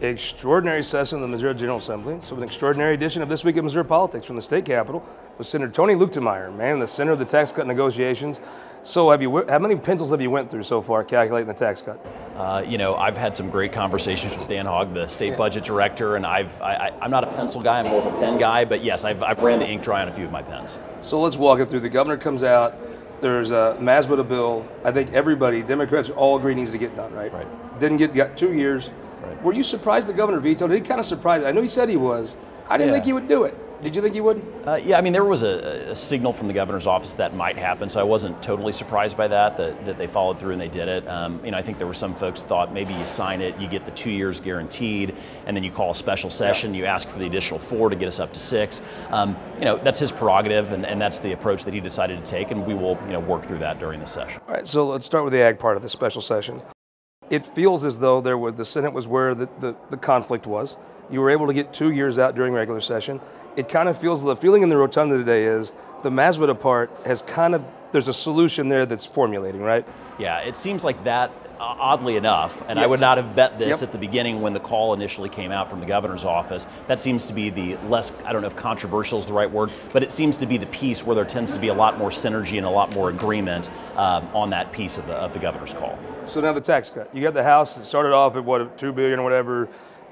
extraordinary session of the Missouri General Assembly. So, an extraordinary edition of This Week in Missouri Politics from the state capitol with Senator Tony Luetkemeyer, man in the center of the tax cut negotiations. So, have you how many pencils have you went through so far calculating the tax cut? Uh, you know, I've had some great conversations with Dan Haug, the state budget director, and I've I, am not a pencil guy, I'm more of a pen guy, but yes, I've, I've ran the ink dry on a few of my pens. So let's walk it through. The governor comes out. There's a MASBDA bill. I think everybody, Democrats, all agree needs to get done. Right. Right. Didn't get got two years. Right. Were you surprised the governor vetoed it? He kind of surprised. I know he said he was. I didn't Yeah. think he would do it. Did you think he would? Uh, yeah, I mean, there was a, a signal from the governor's office that might happen, so I wasn't totally surprised by that, that, that they followed through and they did it. Um, you know, I think there were some folks thought maybe you sign it, you get the two years guaranteed, and then you call a special session, you ask for the additional four to get us up to six. Um, you know, that's his prerogative, and, and that's the approach that he decided to take, and we will, you know, work through that during the session. All right, so let's start with the ag part of the special session. It feels as though there was the Senate was where the, the, the conflict was. You were able to get two years out during regular session. It kind of feels the feeling in the rotunda today is the MASBDA part has kind of there's a solution there that's formulating, right? Yeah, it seems like that, oddly enough, and I would not have bet this Yep. at the beginning when the call initially came out from the governor's office. That seems to be the less, I don't know if controversial is the right word, but it seems to be the piece where there tends to be a lot more synergy and a lot more agreement um, on that piece of the, of the governor's call. So now the tax cut. You got the House that started off at what two billion or whatever.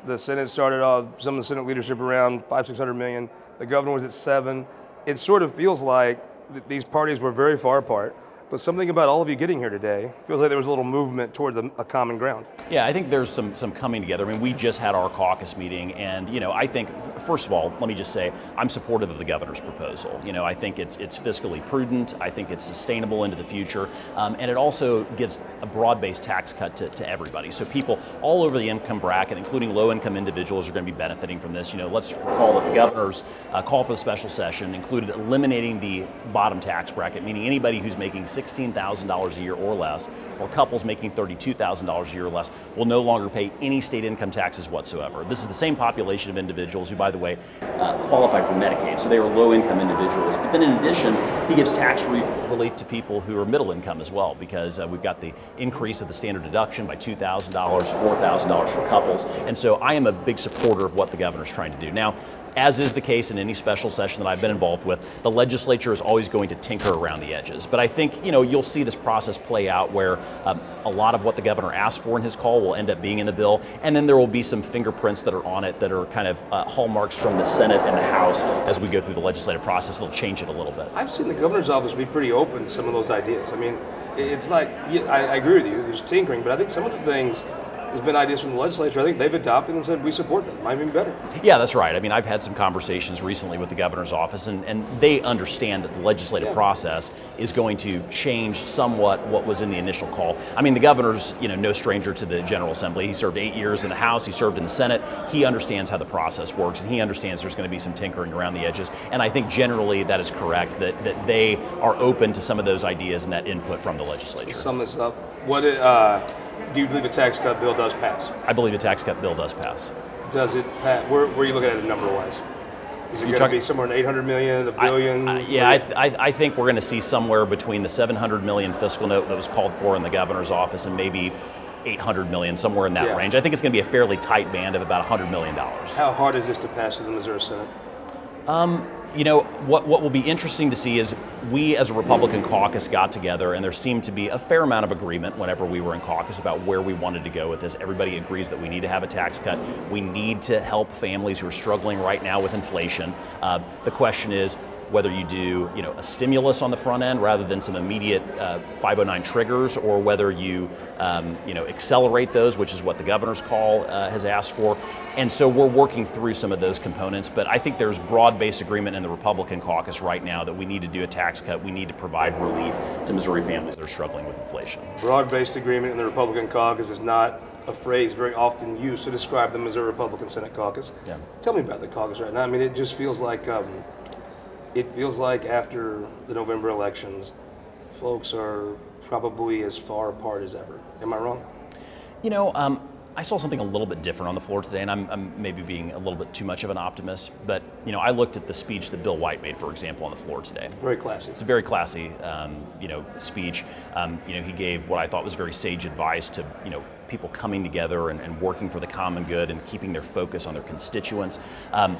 The Senate started off some of the Senate leadership around five six hundred million. The governor was at seven. It sort of feels like these parties were very far apart. But something about all of you getting here today feels like there was a little movement towards a, a common ground. Yeah, I think there's some some coming together. I mean, we just had our caucus meeting, and you know, I think first of all, let me just say I'm supportive of the governor's proposal. You know, I think it's it's fiscally prudent. I think it's sustainable into the future, um, and it also gives a broad-based tax cut to, to everybody. So people all over the income bracket, including low-income individuals, are going to be benefiting from this. You know, let's recall that the governor's uh, call for the special session included eliminating the bottom tax bracket, meaning anybody who's making $16,000 a year or less, or couples making $32,000 a year or less, will no longer pay any state income taxes whatsoever. This is the same population of individuals who, by the way, uh, qualify for Medicaid, so they were low income individuals. But then in addition, he gives tax re- relief to people who are middle income as well, because uh, we've got the increase of the standard deduction by $2,000, $4,000 for couples. And so I am a big supporter of what the governor's trying to do. Now, as is the case in any special session that I've been involved with, the legislature is always going to tinker around the edges. But I think you know you'll see this process play out where um, a lot of what the governor asked for in his call will end up being in the bill, and then there will be some fingerprints that are on it that are kind of uh, hallmarks from the Senate and the House as we go through the legislative process. It'll change it a little bit. I've seen the governor's office be pretty open to some of those ideas. I mean, it's like I, I agree with you. There's tinkering, but I think some of the things there's been ideas from the legislature. I think they've adopted and said we support them. Might be better. Yeah, that's right. I mean, I've had some conversations recently with the governor's office, and, and they understand that the legislative Yeah. process is going to change somewhat what was in the initial call. I mean, the governor's, you know, no stranger to the General Assembly. He served eight years in the House, he served in the Senate. He understands how the process works, and he understands there's going to be some tinkering around the edges. And I think generally that is correct, that, that they are open to some of those ideas and that input from the legislature. Sum this up. What it, uh, do you believe a tax cut bill does pass? I believe a tax cut bill does pass. Does it pass? Where, where are you looking at it number wise? Is it going to be somewhere in 800 million, a billion? I- yeah, I, th- I, I think we're going to see somewhere between the 700 million fiscal note that was called for in the governor's office and maybe 800 million, somewhere in that Yeah. range. I think it's going to be a fairly tight band of about 100 million dollars. How hard is this to pass through the Missouri Senate? Um, You know, what, what will be interesting to see is we as a Republican caucus got together and there seemed to be a fair amount of agreement whenever we were in caucus about where we wanted to go with this. Everybody agrees that we need to have a tax cut. We need to help families who are struggling right now with inflation. Uh, the question is, whether you do you know a stimulus on the front end rather than some immediate uh, 509 triggers, or whether you um, you know accelerate those, which is what the governor's call uh, has asked for. And so we're working through some of those components. But I think there's broad-based agreement in the Republican caucus right now that we need to do a tax cut. We need to provide relief to Missouri families that are struggling with inflation. Broad-based agreement in the Republican caucus is not a phrase very often used to describe the Missouri Republican Senate caucus. Yeah. Tell me about the caucus right now. I mean, it just feels like um, it feels like after the November elections, folks are probably as far apart as ever. Am I wrong? You know, um, I saw something a little bit different on the floor today, and I'm, I'm, maybe being a little bit too much of an optimist. But you know, I looked at the speech that Bill White made, for example, on the floor today. Very classy. It's a very classy, um, you know, speech. Um, you know, he gave what I thought was very sage advice to you know people coming together and, and working for the common good and keeping their focus on their constituents. Um,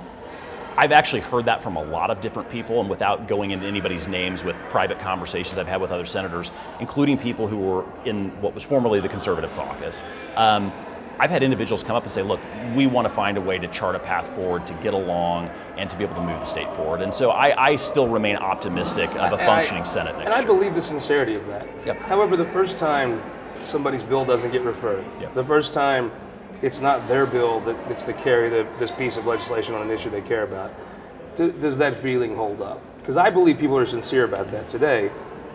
I've actually heard that from a lot of different people, and without going into anybody's names, with private conversations I've had with other senators, including people who were in what was formerly the Conservative Caucus. Um, I've had individuals come up and say, look, we want to find a way to chart a path forward to get along and to be able to move the state forward. And so I, I still remain optimistic of a functioning I, Senate next year. And I year. believe the sincerity of that. Yep. However, the first time somebody's bill doesn't get referred, Yep. the first time it's not their bill that gets to carry the, this piece of legislation on an issue they care about, d- does that feeling hold up? Because I believe people are sincere about that today.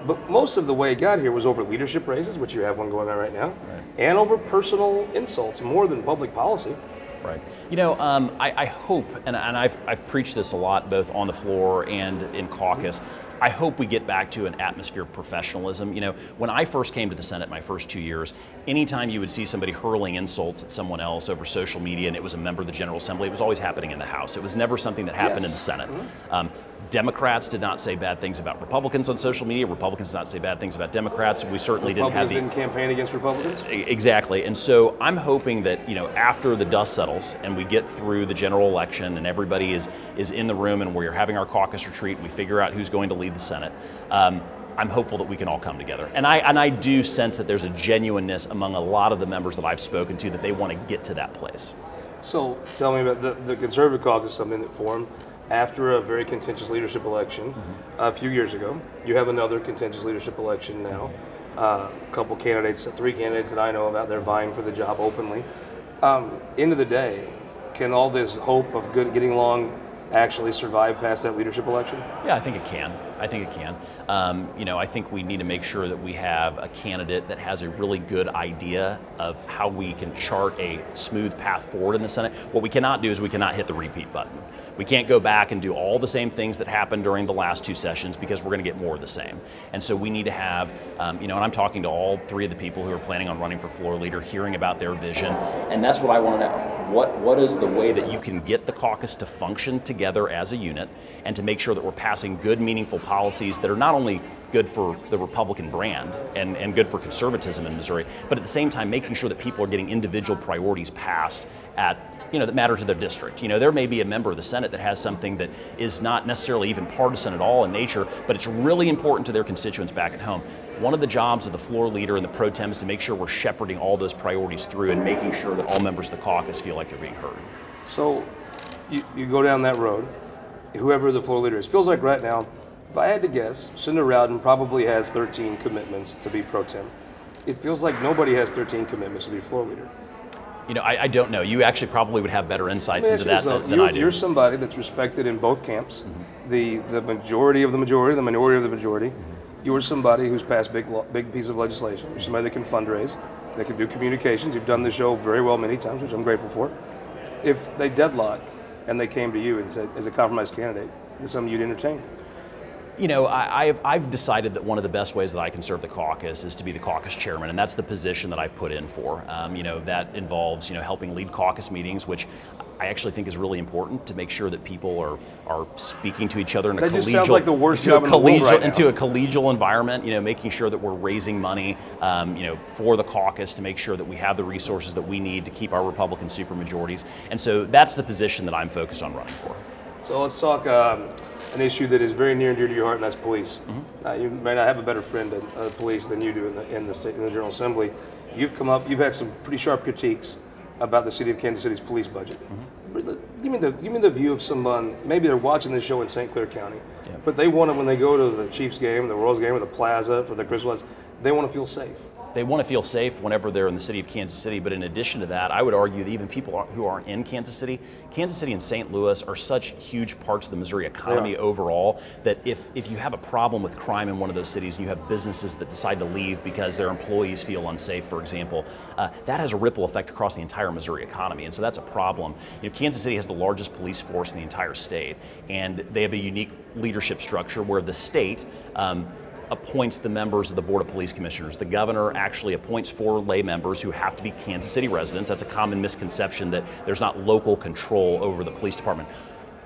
But most of the way it got here was over leadership races, which you have one going on right now, and over personal insults more than public policy. Right. You know, um, I, I hope, and, and I've, I've preached this a lot both on the floor and in caucus. I hope we get back to an atmosphere of professionalism. You know, when I first came to the Senate my first two years, anytime you would see somebody hurling insults at someone else over social media and it was a member of the General Assembly, it was always happening in the House. It was never something that happened Yes. in the Senate. Um, Democrats did not say bad things about Republicans on social media. Republicans did not say bad things about Democrats. We certainly didn't have Republicans the didn't campaign against Republicans. Exactly. And so I'm hoping that, you know, after the dust settles and we get through the general election and everybody is, is in the room and we're having our caucus retreat and we figure out who's going to lead the Senate, um, I'm hopeful that we can all come together. And I, and I do sense that there's a genuineness among a lot of the members that I've spoken to that they want to get to that place. So tell me about the, the Conservative Caucus, something that formed after a very contentious leadership election a few years ago. You have another contentious leadership election now. Uh, a couple candidates, three candidates that I know about, they're vying for the job openly. Um, end of the day, can all this hope of good, getting along actually survive past that leadership election? Yeah, I think it can. I think it can. Um, you know, I think we need to make sure that we have a candidate that has a really good idea of how we can chart a smooth path forward in the Senate. What we cannot do is we cannot hit the repeat button. We can't go back and do all the same things that happened during the last two sessions because we're going to get more of the same. And so we need to have, um, you know, and I'm talking to all three of the people who are planning on running for floor leader, hearing about their vision. And that's what I want to know. What, what is the way that you can get the caucus to function together as a unit and to make sure that we're passing good, meaningful policies that are not only good for the Republican brand and, and good for conservatism in Missouri, but at the same time making sure that people are getting individual priorities passed at you know that matter to their district. You know, there may be a member of the Senate that has something that is not necessarily even partisan at all in nature, but it's really important to their constituents back at home. One of the jobs of the floor leader and the pro tem is to make sure we're shepherding all those priorities through and making sure that all members of the caucus feel like they're being heard. So you, you go down that road, whoever the floor leader is. Feels like right now, if I had to guess, Senator Rowden probably has 13 commitments to be pro tem. It feels like nobody has 13 commitments to be floor leader. You know, I, I don't know. You actually probably would have better insights into that than, than I do. you're somebody that's respected in both camps, mm-hmm. the the majority of the majority, the minority of the majority. Mm-hmm. You are somebody who's passed big big piece of legislation. You're somebody that can fundraise, that can do communications. You've done the show very well many times, which I'm grateful for. If they deadlock and they came to you and said, as a compromise candidate, is something you'd entertain? You know, I, I've, I've decided that one of the best ways that I can serve the caucus is to be the caucus chairman, and that's the position that I've put in for. Um, you know, that involves you know helping lead caucus meetings, which I actually think is really important to make sure that people are are speaking to each other in a collegial just sounds like the worst into a job in the world collegial right into a collegial environment. You know, making sure that we're raising money, um, you know, for the caucus to make sure that we have the resources that we need to keep our Republican supermajorities, and so that's the position that I'm focused on running for. So let's talk um, an issue that is very near and dear to your heart, and that's police. Mm-hmm. Uh, you may not have a better friend in uh, police than you do in the, in the state in the General Assembly. You've come up, you've had some pretty sharp critiques about the city of Kansas City's police budget. Mm-hmm. Give me the give me the view of someone. Maybe they're watching this show in St. Clair County, but they want to when they go to the Chiefs game, the Royals game, or the Plaza for the Christmas. They want to feel safe. They want to feel safe whenever they're in the city of Kansas City. But in addition to that, I would argue that even people who aren't in Kansas City, Kansas City and St. Louis are such huge parts of the Missouri economy Yeah. overall that if, if you have a problem with crime in one of those cities and you have businesses that decide to leave because their employees feel unsafe, for example, uh, that has a ripple effect across the entire Missouri economy. And so that's a problem. You know, Kansas City has the largest police force in the entire state, and they have a unique leadership structure where the state um, appoints the members of the Board of Police Commissioners. The governor actually appoints four lay members who have to be Kansas City residents. That's a common misconception that there's not local control over the police department.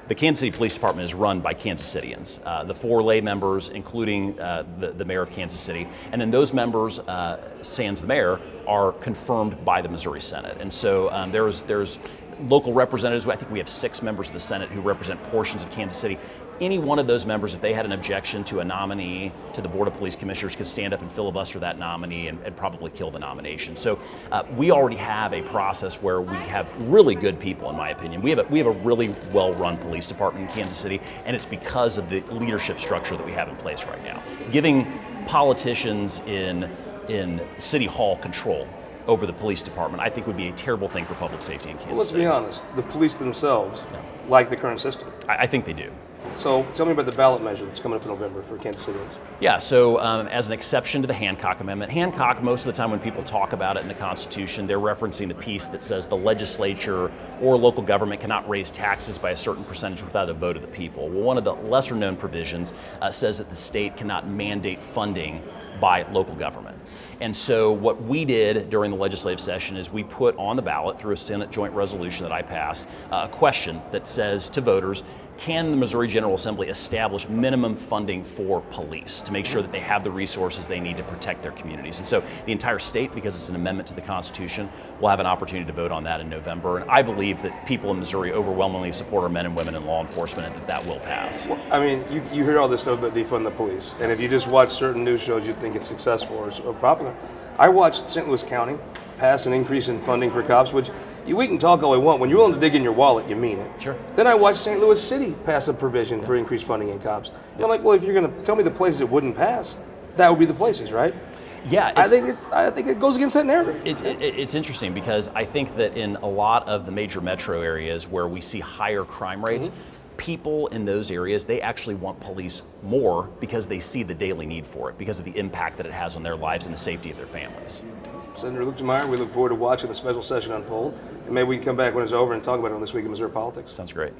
The Kansas City Police Department is run by Kansas Cityans, uh, the four lay members, including uh, the, the, mayor of Kansas City. And then those members, uh, sans the mayor, are confirmed by the Missouri Senate. And so um, there's, there's local representatives. I think we have six members of the Senate who represent portions of Kansas City any one of those members, if they had an objection to a nominee to the Board of Police Commissioners, could stand up and filibuster that nominee and, and probably kill the nomination. So uh, we already have a process where we have really good people, in my opinion. We have a, we have a really well-run police department in Kansas City, and it's because of the leadership structure that we have in place right now. Giving politicians in in City Hall control over the police department, I think would be a terrible thing for public safety in Kansas well, let's City. be honest, the police themselves yeah. like the current system. I, I think they do. So tell me about the ballot measure that's coming up in November for Kansas Cityans. Yeah, so um, as an exception to the Hancock Amendment, Hancock, most of the time when people talk about it in the Constitution, they're referencing the piece that says the legislature or local government cannot raise taxes by a certain percentage without a vote of the people. Well, one of the lesser known provisions uh, says that the state cannot mandate funding by local government. And so, what we did during the legislative session is we put on the ballot through a Senate joint resolution that I passed uh, a question that says to voters, can the Missouri General Assembly establish minimum funding for police to make sure that they have the resources they need to protect their communities? And so the entire state, because it's an amendment to the Constitution, will have an opportunity to vote on that in November. And I believe that people in Missouri overwhelmingly support our men and women in law enforcement and that that will pass. Well, I mean, you, you hear all this stuff about defund the police. And if you just watch certain news shows, you'd think it's successful or, or popular. I watched St. Louis County pass an increase in funding for cops, which we can talk all we want. When you're willing to dig in your wallet, you mean it. Sure. Then I watched St. Louis City pass a provision for increased funding in cops. And I'm like, well, if you're going to tell me the places it wouldn't pass, that would be the places, right? Yeah, I think it, I think it goes against that narrative. It's it, it's interesting because I think that in a lot of the major metro areas where we see higher crime rates. Mm-hmm people in those areas, they actually want police more because they see the daily need for it, because of the impact that it has on their lives and the safety of their families. Senator Luetkemeyer, we look forward to watching the special session unfold. And maybe we can come back when it's over and talk about it on This Week in Missouri Politics. Sounds great.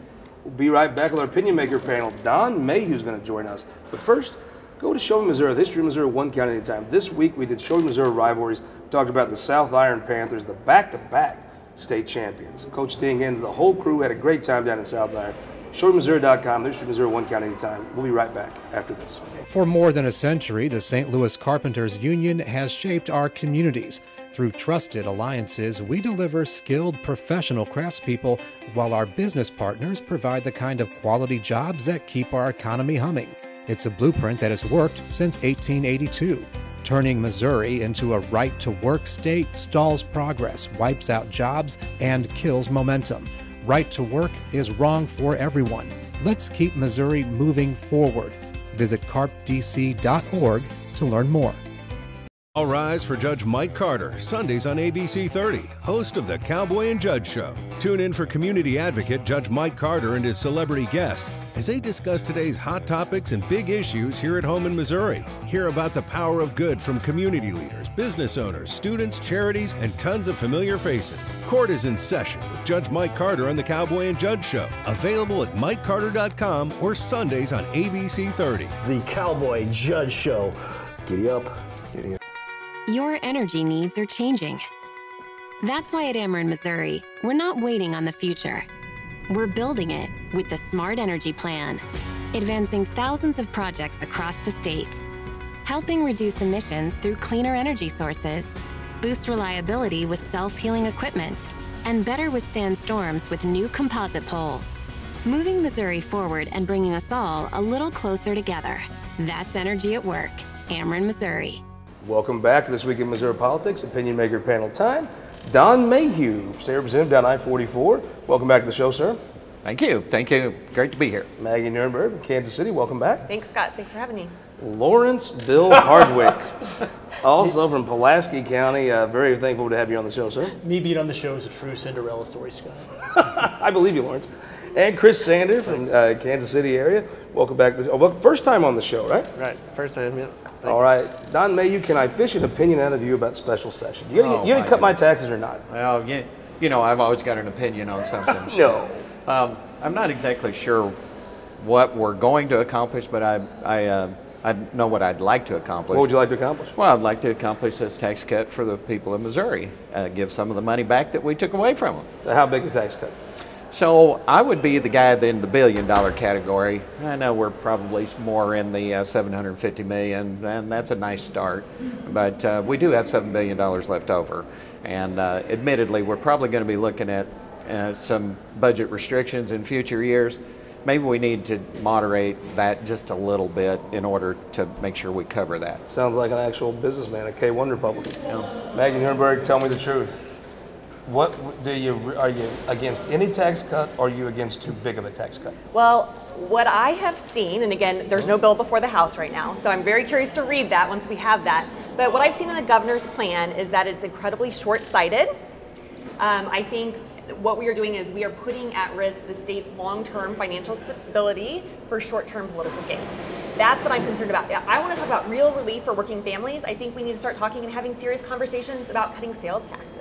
We'll be right back with our opinion maker panel. Don Mayhew is going to join us. But first, go to Show Me Missouri, the history of Missouri one county at a time. This week we did Show Me Missouri rivalries. We talked about the South Iron Panthers, the back-to-back state champions. Coach Ding Hens, the whole crew had a great time down in South Iron. ShowMeMissouri.com, the history of Missouri one county at a time. We'll be right back after this. For more than a century, the St. Louis Carpenters Union has shaped our communities. Through trusted alliances, we deliver skilled professional craftspeople while our business partners provide the kind of quality jobs that keep our economy humming. It's a blueprint that has worked since 1882. Turning Missouri into a right to work state stalls progress, wipes out jobs, and kills momentum. Right to work is wrong for everyone. Let's keep Missouri moving forward. Visit carpdc.org to learn more. All rise for Judge Mike Carter, Sundays on ABC 30, host of the Cowboy and Judge Show. Tune in for community advocate Judge Mike Carter and his celebrity guests as they discuss today's hot topics and big issues here at home in Missouri. Hear about the power of good from community leaders, business owners, students, charities, and tons of familiar faces. Court is in session with Judge Mike Carter on the Cowboy and Judge Show, available at MikeCarter.com or Sundays on ABC 30. The Cowboy Judge Show. Giddy up. Giddy up. Your energy needs are changing. That's why at Ameren, Missouri, we're not waiting on the future. We're building it with the Smart Energy Plan, advancing thousands of projects across the state, helping reduce emissions through cleaner energy sources, boost reliability with self-healing equipment, and better withstand storms with new composite poles. Moving Missouri forward and bringing us all a little closer together. That's energy at work. Ameren, Missouri. Welcome back to This Week in Missouri Politics, Opinion Maker Panel Time. Don Mayhew, State Representative down I-44. Welcome back to the show, sir. Thank you. Thank you. Great to be here. Maggie Nurrenbern from Kansas City. Welcome back. Thanks, Scott. Thanks for having me. Lawrence Bill Hardwick, also from Pulaski County. Uh, very thankful to have you on the show, sir. Me being on the show is a true Cinderella story, Scott. I believe you, Lawrence. And Chris Sander from uh, Kansas City area. Welcome back. To, oh, well, first time on the show, right? Right. First time, yeah. Thank All right. Don Mayhew, can I fish an opinion out of you about special session? You gonna, oh, you gonna cut my taxes or not? Well, you, you know, I've always got an opinion on something. no. Um, I'm not exactly sure what we're going to accomplish, but I, I uh, I know what I'd like to accomplish. What would you like to accomplish? Well, I'd like to accomplish this tax cut for the people of Missouri, uh, give some of the money back that we took away from them. So how big a tax cut? So I would be the guy in the billion dollar category. I know we're probably more in the uh, 750 million, and that's a nice start. But uh, we do have seven billion dollars left over, and uh, admittedly, we're probably going to be looking at uh, some budget restrictions in future years. Maybe we need to moderate that just a little bit in order to make sure we cover that. Sounds like an actual businessman, a K1 Republican. Maggie Nurrenbern, tell me the truth. What do you are you against any tax cut or are you against too big of a tax cut? Well, what I have seen, and again, there's no bill before the House right now, so I'm very curious to read that once we have that. But what I've seen in the governor's plan is that it's incredibly short sighted. Um, I think what we are doing is we are putting at risk the state's long term financial stability for short term political gain. That's what I'm concerned about. I want to talk about real relief for working families. I think we need to start talking and having serious conversations about cutting sales taxes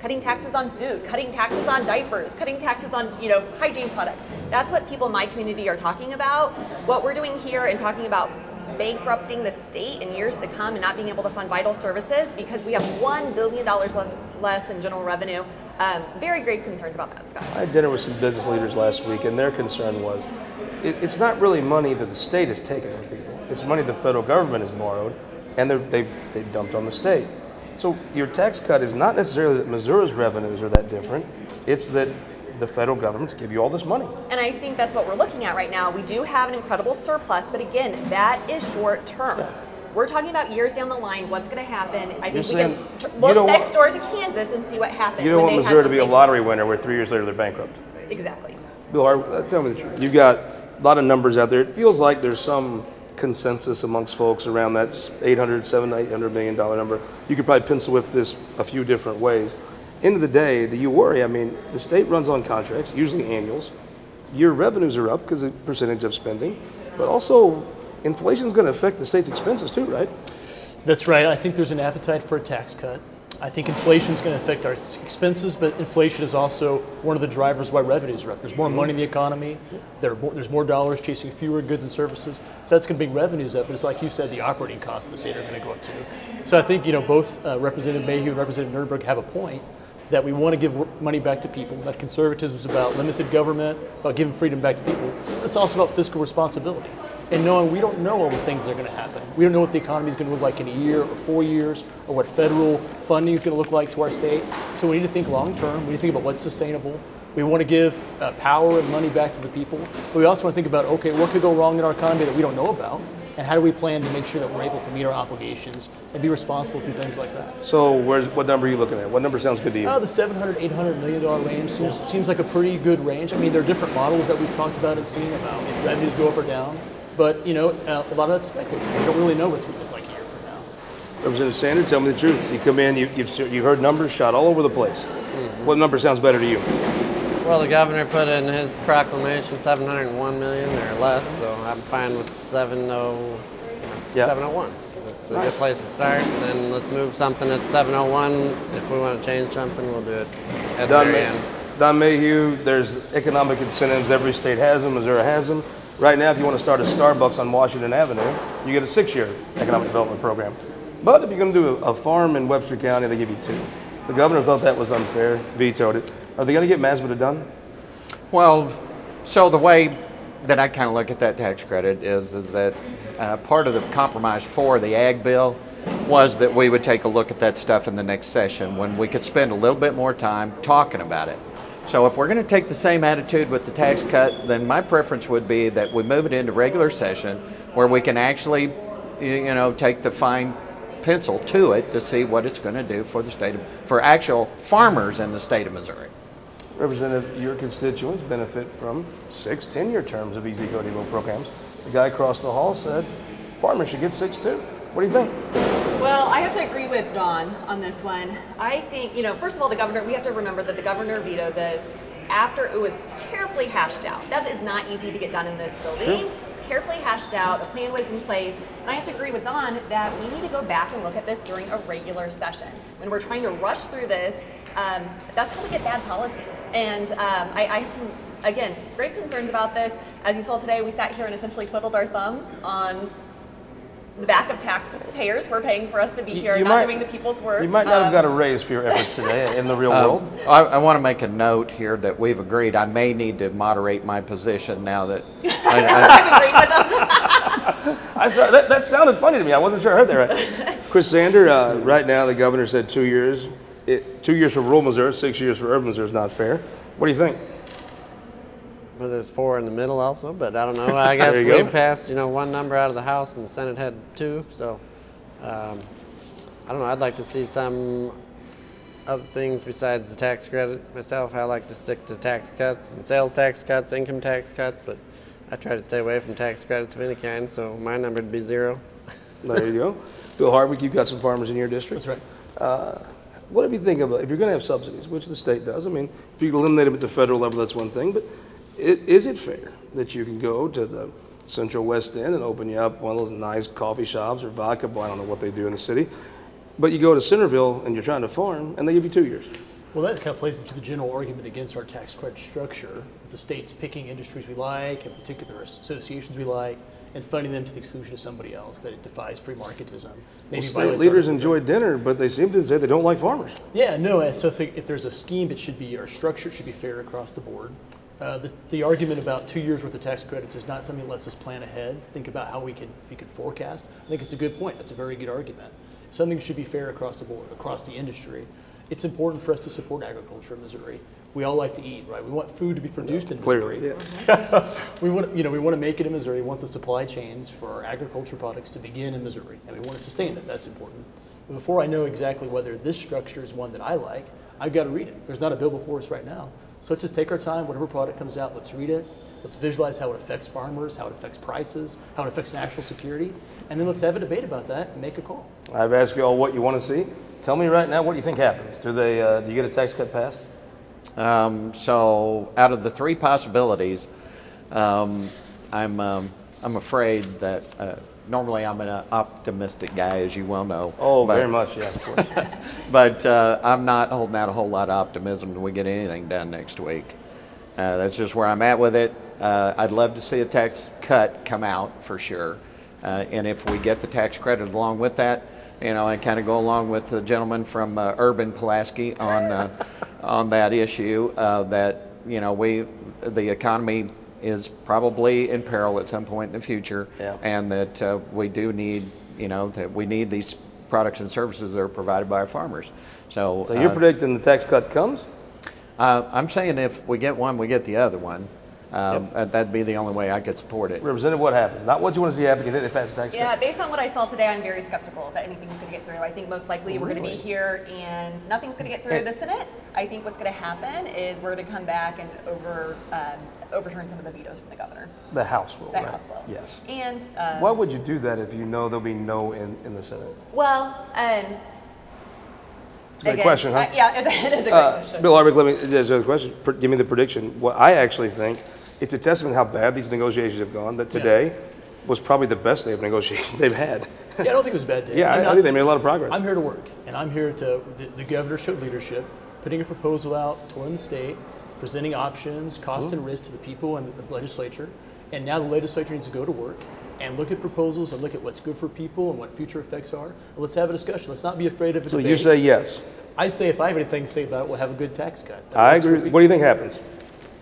cutting taxes on food, cutting taxes on diapers, cutting taxes on you know hygiene products. That's what people in my community are talking about. What we're doing here and talking about bankrupting the state in years to come and not being able to fund vital services because we have $1 billion less, less in general revenue. Um, very grave concerns about that, Scott. I had dinner with some business leaders last week, and their concern was it, it's not really money that the state has taken from people, it's money the federal government has borrowed, and they've, they've dumped on the state. So your tax cut is not necessarily that Missouri's revenues are that different, it's that the federal governments give you all this money. And I think that's what we're looking at right now. We do have an incredible surplus, but again, that is short term. Yeah. We're talking about years down the line, what's going to happen. I think You're we can look next door to Kansas and see what happens. You don't want Missouri to be a lottery winner where three years later they're bankrupt. Exactly. Bill, uh, tell me the truth. You've got a lot of numbers out there. It feels like there's some consensus amongst folks around that 800, 700, 800 million dollar number. You could probably pencil whip this a few different ways. End of the day, do you worry? I mean, the state runs on contracts, usually annuals. Your revenues are up because of percentage of spending, but also inflation is going to affect the state's expenses too, right? That's right. I think there's an appetite for a tax cut. I think inflation is going to affect our expenses, but inflation is also one of the drivers why revenues are up. There's more money in the economy. There more, there's more dollars chasing fewer goods and services. So that's going to bring revenues up. But it's like you said, the operating costs of the state are going to go up too. So I think you know both uh, Representative Mayhew and Representative Nurrenbern have a point that we want to give money back to people. That conservatism is about limited government, about giving freedom back to people. It's also about fiscal responsibility and knowing we don't know all the things that are going to happen. We don't know what the economy is going to look like in a year or four years, or what federal funding is going to look like to our state. So we need to think long term. We need to think about what's sustainable. We want to give uh, power and money back to the people, but we also want to think about okay, what could go wrong in our economy that we don't know about, and how do we plan to make sure that we're able to meet our obligations and be responsible through things like that. So, where's what number are you looking at? What number sounds good to you? Uh, the 700, 800 million dollar range seems, seems like a pretty good range. I mean, there are different models that we've talked about and seen about if revenues go up or down. But you know, uh, a lot of that's speculative. We don't really know what's going to look like a year from now. Representative Sanders, tell me the truth. You come in, you, have you heard numbers shot all over the place. Mm-hmm. What number sounds better to you? Well, the governor put in his proclamation 701 million or less, so I'm fine with 70, yep. 701. It's a nice. good place to start, and then let's move something at 701. If we want to change something, we'll do it at Don the May- end. Don Mayhew, there's economic incentives. Every state has them. Missouri has them. Right now, if you want to start a Starbucks on Washington Avenue, you get a six-year economic development program. But if you're going to do a, farm in Webster County, they give you two. The governor thought that was unfair, vetoed it. Are they going to get MASBDA done? Well, so the way that I kind of look at that tax credit is, is that uh, part of the compromise for the ag bill was that we would take a look at that stuff in the next session when we could spend a little bit more time talking about it. So if we're going to take the same attitude with the tax cut, then my preference would be that we move it into regular session where we can actually, you know, take the fine pencil to it to see what it's going to do for the state of, for actual farmers in the state of Missouri. Representative, your constituents benefit from six, 10-year terms of Easy Go Devo programs. The guy across the hall said farmers should get six too. What do you think? Well, I have to agree with Don on this one. I think, you know, first of all, the governor, we have to remember that the governor vetoed this after it was carefully hashed out. That is not easy to get done in this building. Sure. It was carefully hashed out, a plan was in place, and I have to agree with Don that we need to go back and look at this during a regular session. When we're trying to rush through this, um, that's how we get bad policy. And um, I, I have some, again, great concerns about this. As you saw today, we sat here and essentially twiddled our thumbs on the back of taxpayers who are paying for us to be You- here, you not might- doing the people's work. You might not have Um, got a raise for your efforts today in the real Um, world. I, I want to make a note here that we've agreed. I may need to moderate my position now that. I, I saw, that, that sounded funny to me. I wasn't sure I heard that right. Chris Sander, uh, right now the governor said two years. It, two years for rural Missouri, six years for urban Missouri is not fair. What do you think? But there's four in the middle also, but I don't know. I guess There we go. passed, you know, one number out of the House and the Senate had two. So um, I don't know. I'd like to see some other things besides the tax credit. Myself, I like to stick to tax cuts and sales tax cuts, income tax cuts, but I try to stay away from tax credits of any kind. So my number would be zero. There you go. Bill Hardwick, you've got some farmers in your district. That's right. Uh, what do you think of, it, if you're going to have subsidies, which the state does, I mean, if you eliminate them at the federal level, that's one thing, but i- is it fair that you can go to the central west end and open you up one of those nice coffee shops or vodka bar, I don't know what they do in the city, but you go to Centerville and you're trying to farm and they give you two years? Well, that kind of plays into the general argument against our tax credit structure, that the state's picking industries we like, and particular associations we like, and funding them to the exclusion of somebody else, that it defies free marketism. Well, maybe state leaders enjoy dinner, but they seem to say they don't like farmers. Yeah, no, so if, if there's a scheme, it should be, or structure, it should be fair across the board. Uh, the, the argument about two years worth of tax credits is not something that lets us plan ahead, think about how we could, we could forecast. I think it's a good point. That's a very good argument. Something should be fair across the board, across the industry. It's important for us to support agriculture in Missouri. We all like to eat, right? We want food to be produced in Clearly, Missouri. yeah. we want, you know, we want to make it in Missouri. We want the supply chains for our agriculture products to begin in Missouri, and we want to sustain it. That's important. But before I know exactly whether this structure is one that I like, I've got to read it. There's not a bill before us right now, so let's just take our time. Whatever product comes out, let's read it. Let's visualize how it affects farmers, how it affects prices, how it affects national security, and then let's have a debate about that and make a call. I've asked you all what you want to see. Tell me right now, what do you think happens? Do they, uh, do you get a tax cut passed? Um, so, out of the three possibilities, um, I'm um, I'm afraid that uh, normally I'm an optimistic guy, as you well know. Oh, but- very much, yes, of course. but uh, I'm not holding out a whole lot of optimism that we get anything done next week. Uh, that's just where I'm at with it. Uh, I'd love to see a tax cut come out for sure, uh, and if we get the tax credit along with that, you know, I kind of go along with the gentleman from uh, Urban Pulaski on uh, on that issue uh, that you know we the economy is probably in peril at some point in the future, Yeah. and that uh, we do need you know that we need these products and services that are provided by our farmers. So, So you're uh, predicting the tax cut comes? uh, I'm saying if we get one, we get the other one. Um, uh, That'd be the only way I could support it. Representative, what happens? Not what you want to see happen, if they pass the tax Yeah, based on what I saw today, I'm very skeptical that anything's going to get through. I think most likely we're going to be here and nothing's going to get through Hey. the Senate. I think what's going to happen is we're going to come back and over um, overturn some of the vetoes from the governor. The House will, The right? House will. Yes. And um, Why would you do that if you know there'll be no in, in the Senate? well, um, It's a great again, question, huh? uh, yeah, it is a great Uh, question. Bill Hardwick, let me, there's a question. Give me the prediction. What I actually think, it's a testament how bad these negotiations have gone, that today was probably the best day of negotiations they've had. Yeah, I don't think it was a bad day. Yeah, I- And I think they made a lot of progress. I'm here to work, and I'm here to. The, the governor showed leadership, putting a proposal out, touring the state, presenting options, cost Mm-hmm. and risk to the people and the legislature. And now the legislature needs to go to work and look at proposals and look at what's good for people and what future effects are. Let's have a discussion. Let's not be afraid of a So debate. you say yes. I say if I have anything to say about it, we'll have a good tax cut. That I agree. What do you think happens?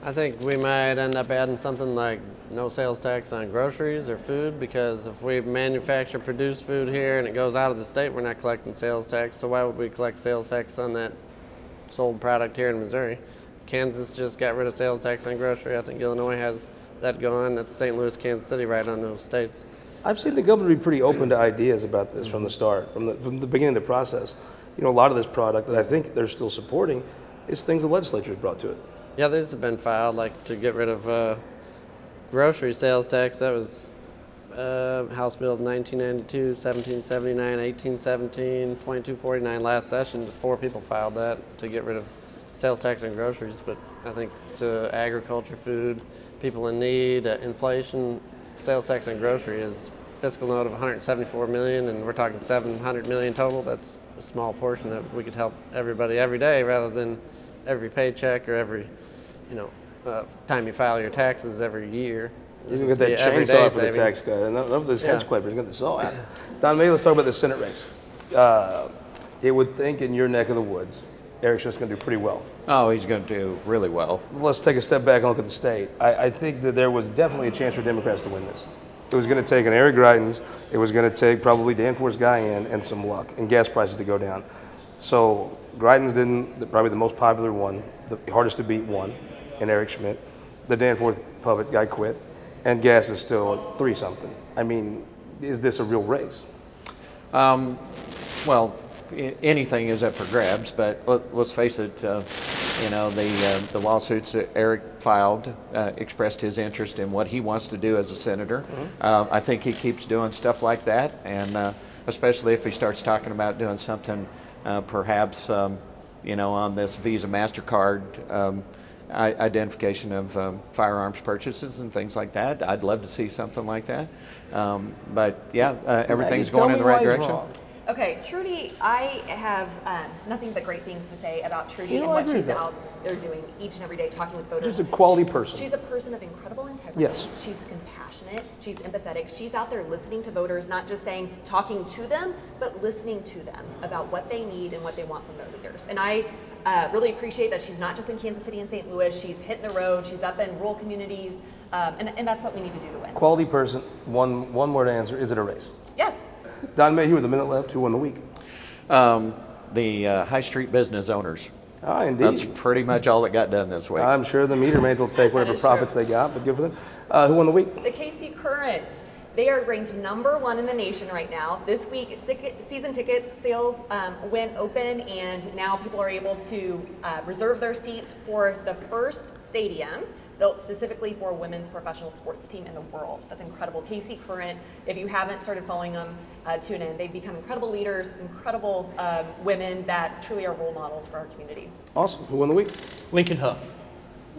I think we might end up adding something like no sales tax on groceries or food because if we manufacture, produce food here and it goes out of the state, we're not collecting sales tax. So why would we collect sales tax on that sold product here in Missouri? Kansas just got rid of sales tax on grocery. I think Illinois has that going. That's St. Louis, Kansas City, right on those states. I've seen the governor be pretty open to ideas about this from the start, from the, from the beginning of the process. You know, a lot of this product that I think they're still supporting is things the legislature has brought to it. Yeah, these have been filed like to get rid of uh, grocery sales tax. That was uh, House Bill 1992, 1779, 1817, .249 last session. Four people filed that to get rid of sales tax on groceries. But I think to agriculture, food, people in need, uh, inflation, sales tax on grocery is fiscal note of 174 million, and we're talking 700 million total. That's a small portion of it. We could help everybody every day rather than every paycheck or every, you know, uh, time you file your taxes every year. He's gonna get that chainsaw for the tax cut. And of this hedge clipper, he's got the saw out. Don, maybe let's talk about the Senate race. Uh, it would think in your neck of the woods, Eric Schmitt's going to do pretty well. Oh, he's going to do really well. Let's take a step back and look at the state. I, I think that there was definitely a chance for Democrats to win this. It was going to take an Eric Greitens. It was going to take probably Danforth's Guyan and some luck and gas prices to go down. So Greitens didn't, probably the most popular one, the hardest to beat one, and Eric Schmitt. The Danforth puppet guy quit, and gas is still at three something. I mean, is this a real race? Um, well, anything is up for grabs, but let, us face it. Uh, you know, the uh, the lawsuits that Eric filed uh, expressed his interest in what he wants to do as a senator. Mm-hmm. I think he keeps doing stuff like that, and uh, especially if he starts talking about doing something, uh, perhaps, um, you know, on this Visa Mastercard. Um, identification of um, firearms purchases and things like that. I'd love to see something like that. Um, but yeah, uh, everything's going in the right direction. Wrong. Okay, Trudy, I have um, nothing but great things to say about Trudy you know, and what she's out there doing each and every day, talking with voters. She's a quality person. She's a person of incredible integrity. Yes. She's compassionate. She's empathetic. She's out there listening to voters, not just saying talking to them, but listening to them about what they need and what they want from their leaders. And I uh, really appreciate that she's not just in Kansas City and St. Louis. She's hitting the road. She's up in rural communities, um, and, and that's what we need to do to win. Quality person. One one word answer. Is it a race? Yes. Don Mayhew with a minute left. Who won the week? Um, the uh, High Street business owners. Ah, indeed. That's pretty much all that got done this week. I'm sure the meter maids will take whatever profits true. they got, but good for them. Uh, who won the week? The KC Current. They are ranked number one in the nation right now. This week, season ticket sales um, went open, and now people are able to uh, reserve their seats for the first stadium built specifically for a women's professional sports team in the world. That's incredible. KC Current, if you haven't started following them, uh, tune in. They've become incredible leaders, incredible um, women that truly are role models for our community. Awesome. Who won the week? Lincoln Hough.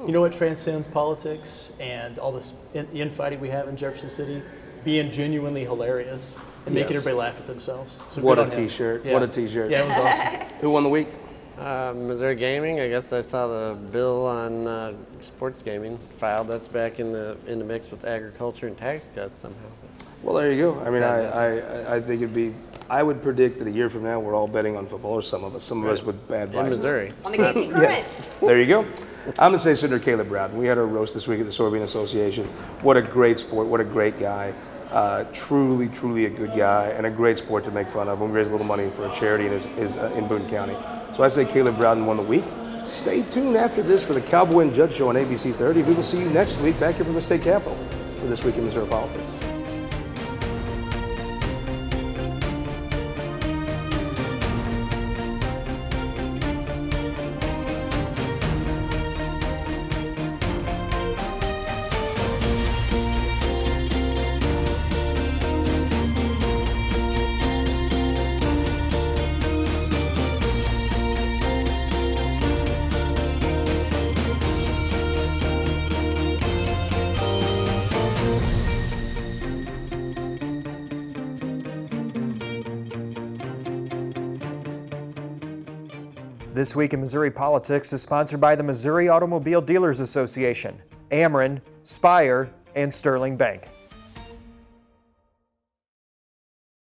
You know what transcends politics and all this in- infighting we have in Jefferson City? Being genuinely hilarious and yes. making everybody laugh at themselves. So what a t-shirt. Yeah. What a t-shirt. Yeah, it was awesome. Who won the week? Uh, Missouri Gaming. I guess I saw the bill on uh, sports gaming filed. That's back in the in the mix with agriculture and tax cuts somehow. Well, there you go. I mean, I, I, I think it'd be. I would predict that a year from now we're all betting on football, or some of us, some of us with bad In Missouri. On the KC Current. yes. There you go. I'm gonna say Senator Caleb Rowden. We had our roast this week at the Soybean Association. What a great sport. What a great guy. Uh, truly, truly a good guy and a great sport to make fun of. And raise a little money for a charity in, his, his uh, in Boone County. So I say Caleb Rowden won the week. Stay tuned after this for the Cowboy and Judge Show on ABC 30. We will see you next week back here from the state capitol for This Week in Missouri Politics. This Week in Missouri Politics is sponsored by the Missouri Automobile Dealers Association, Ameren, Spire, and Sterling Bank.